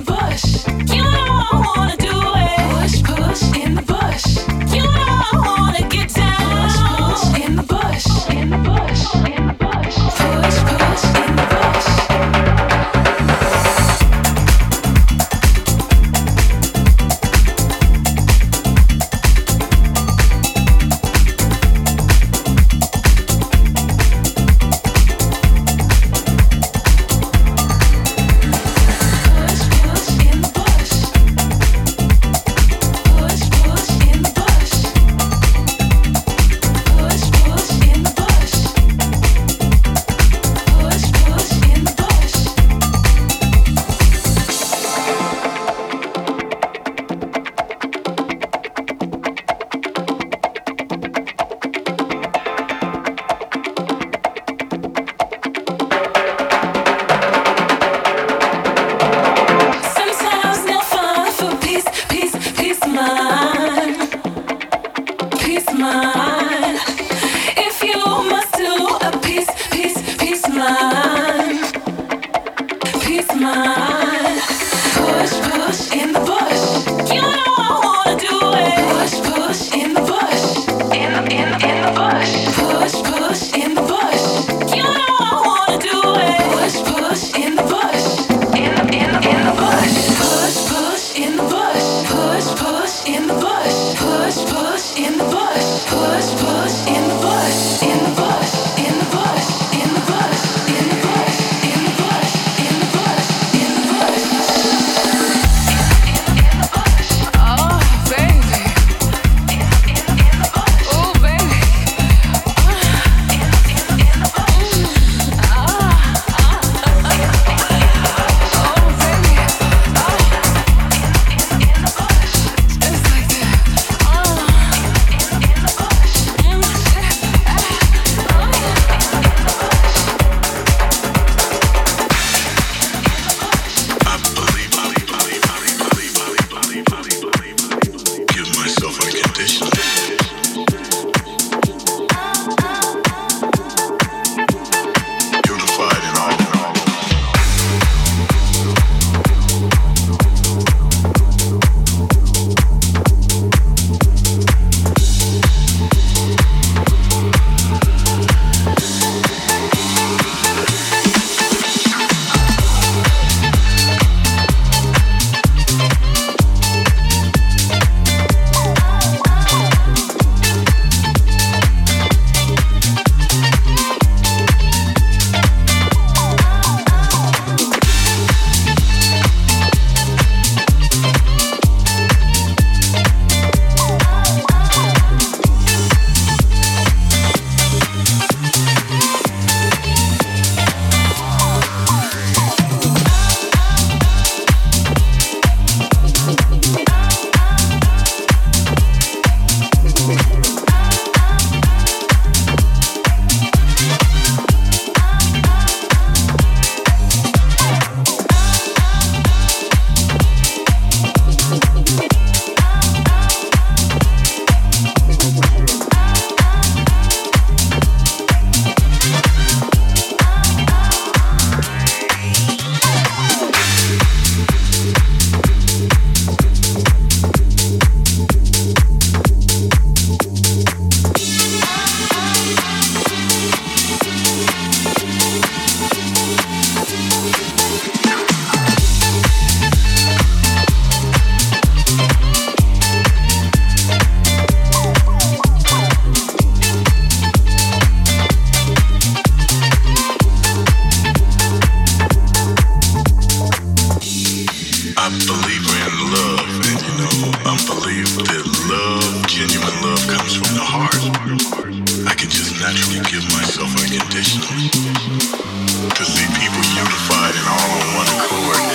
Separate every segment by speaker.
Speaker 1: bush. You believer in love, and you know, I believe that love, genuine love, comes from the heart. I can just naturally give myself unconditionally. To see people unified in all on one accord.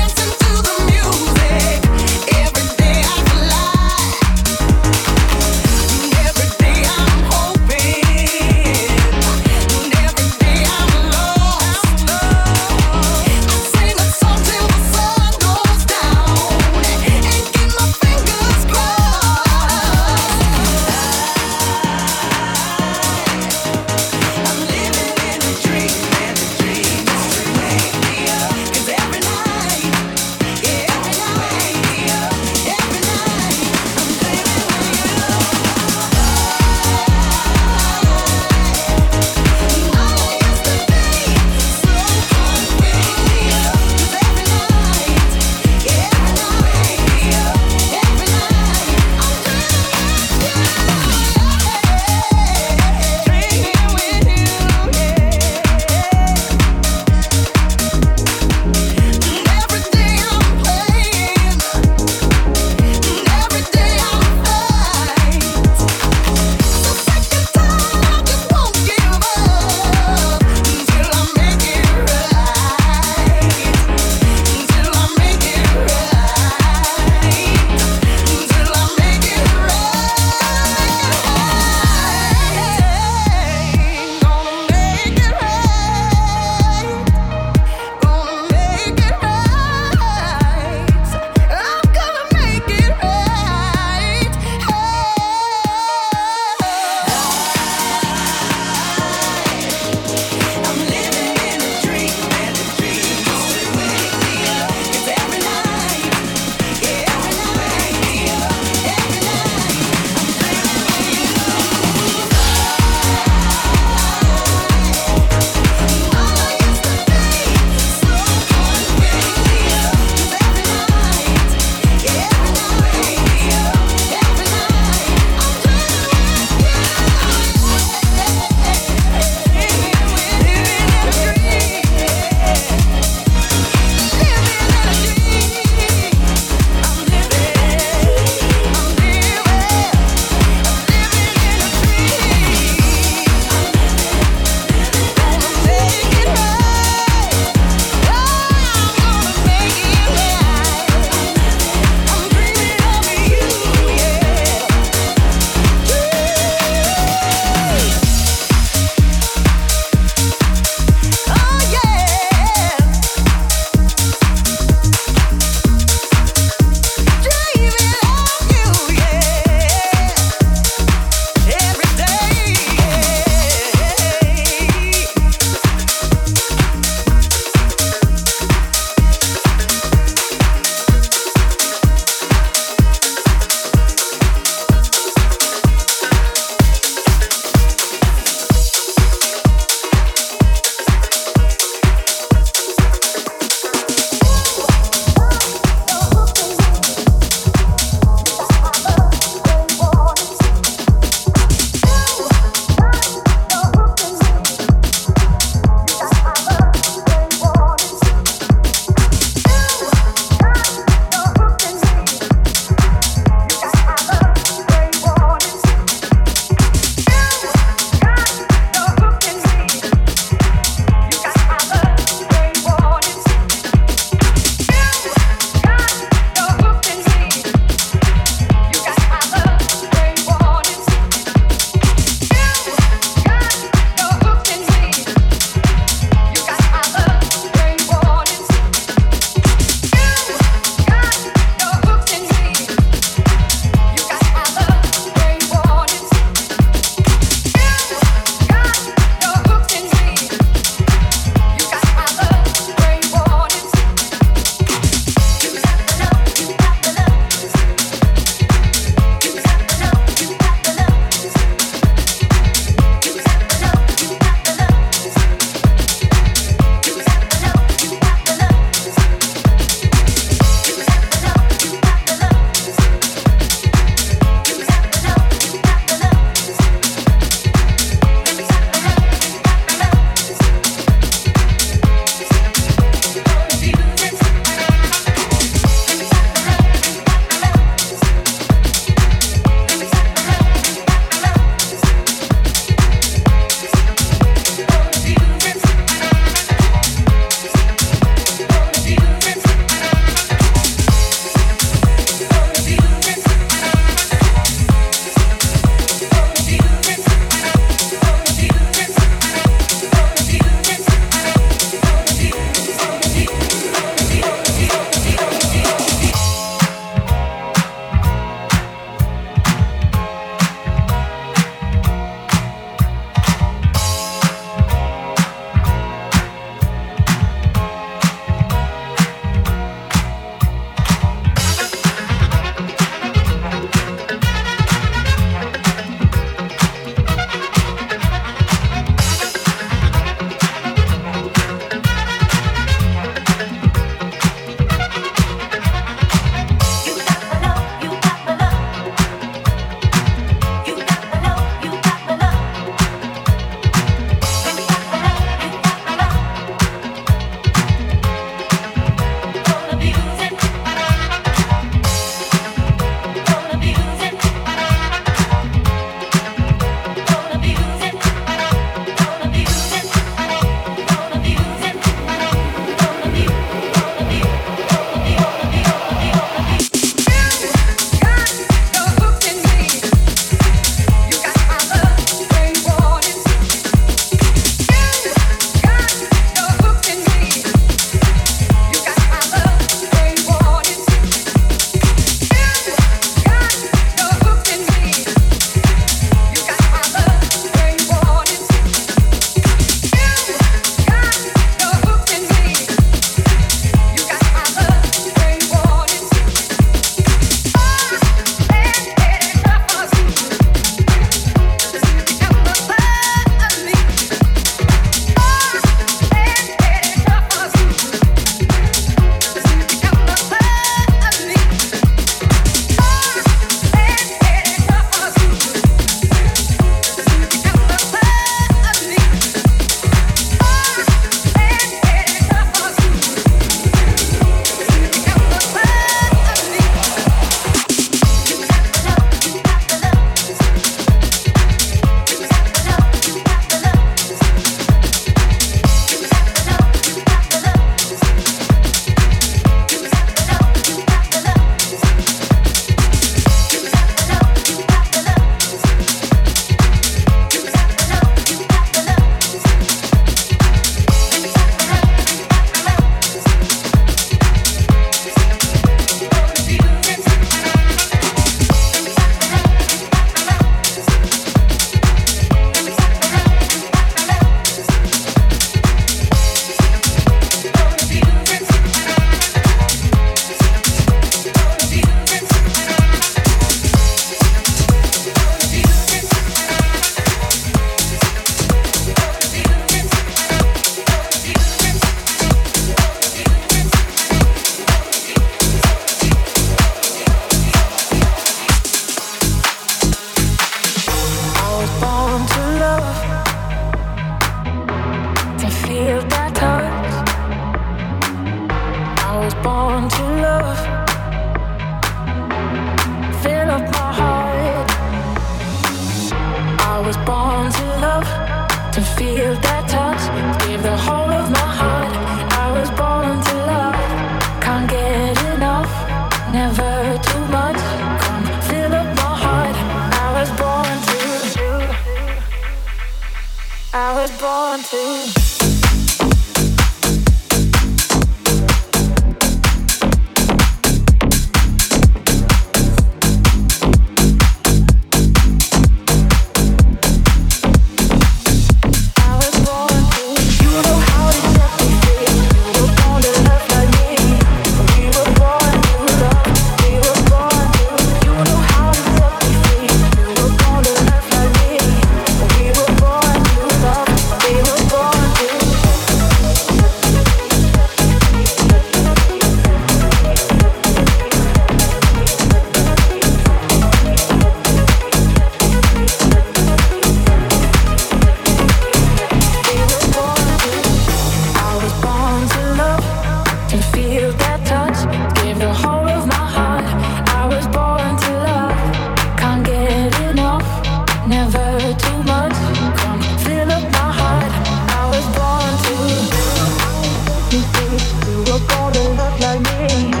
Speaker 1: You're golden like me.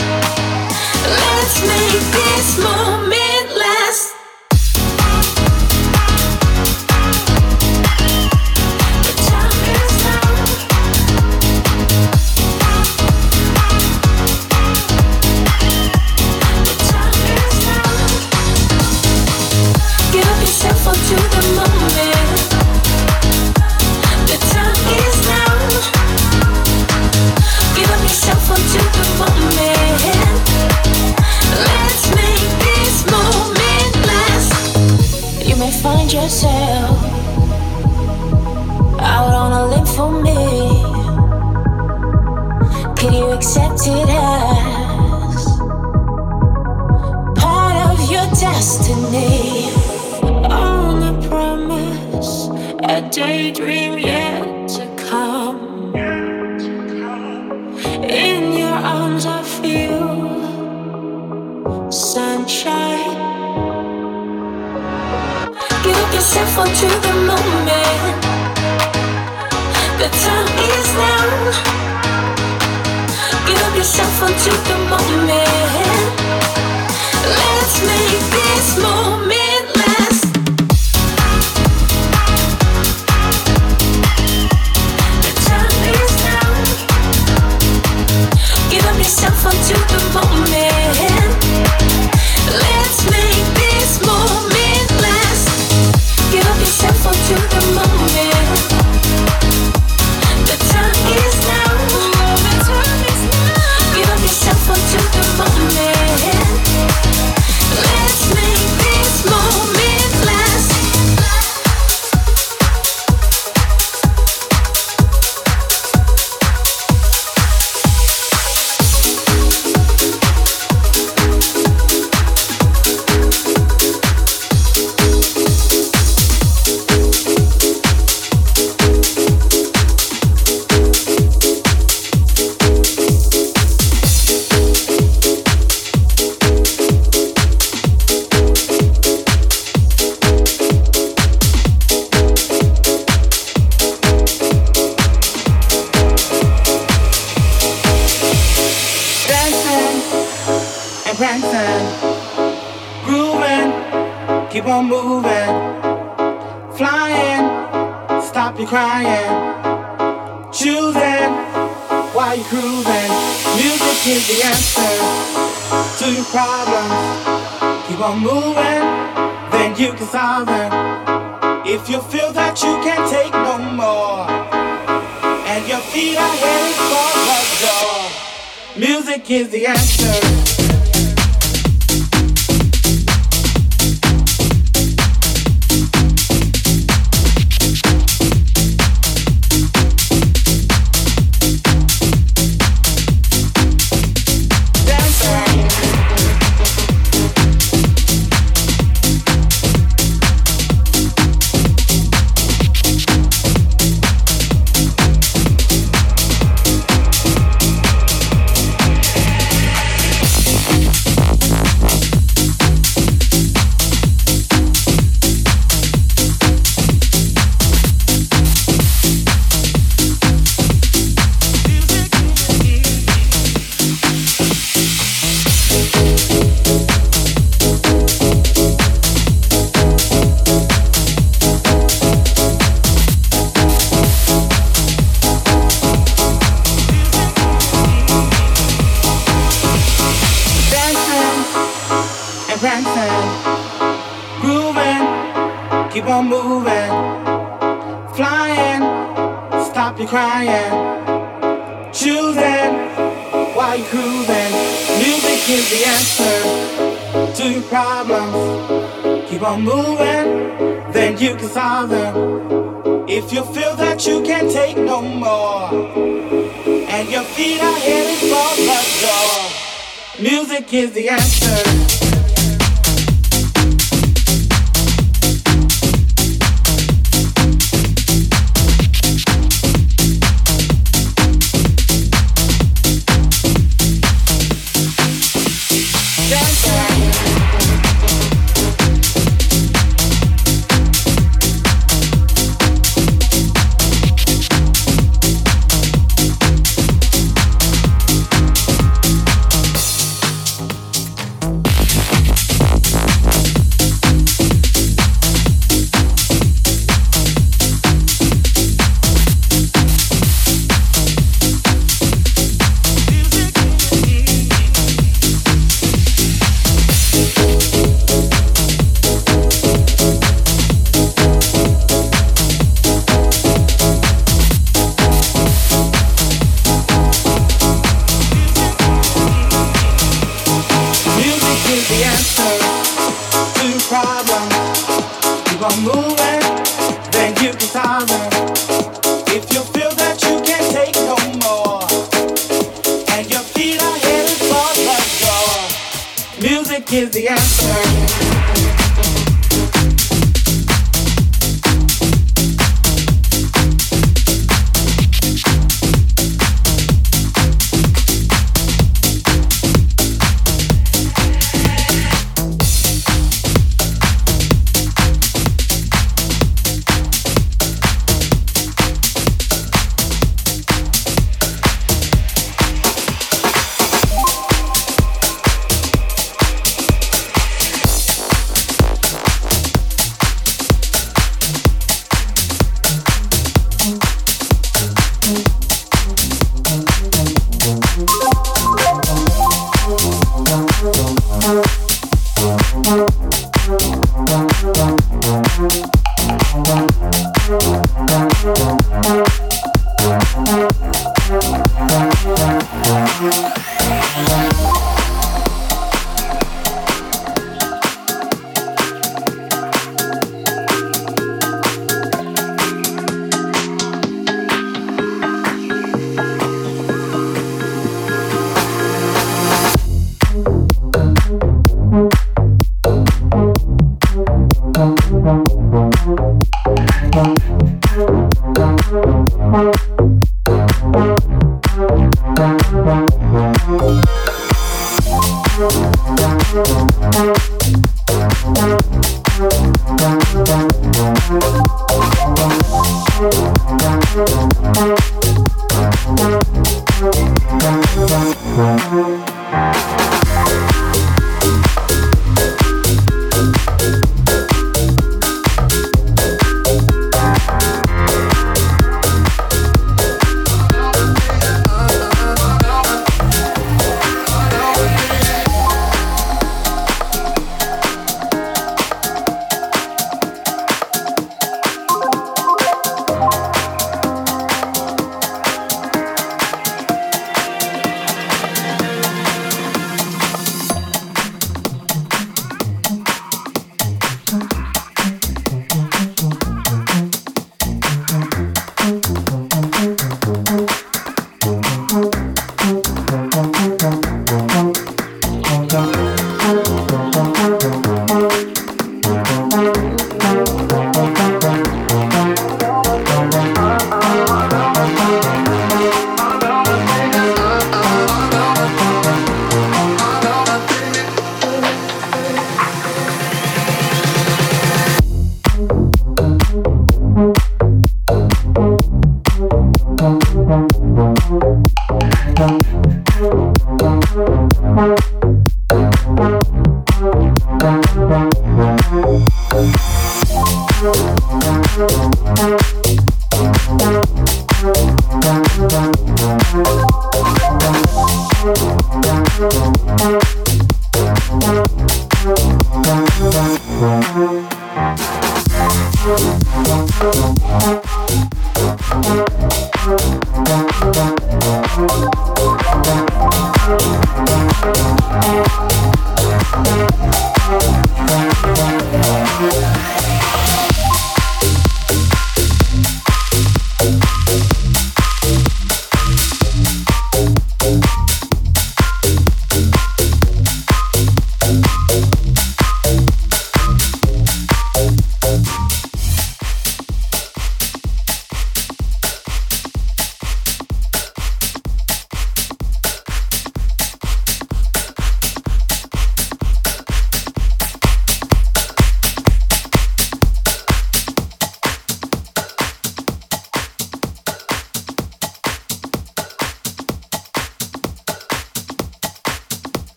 Speaker 1: Let's make this moment.
Speaker 2: crying, choosing while you're cruising. Music is the answer to your problems. Keep on moving, then you can solve them. If you feel that you can't take no more, and your feet are headed for the door, music is the answer.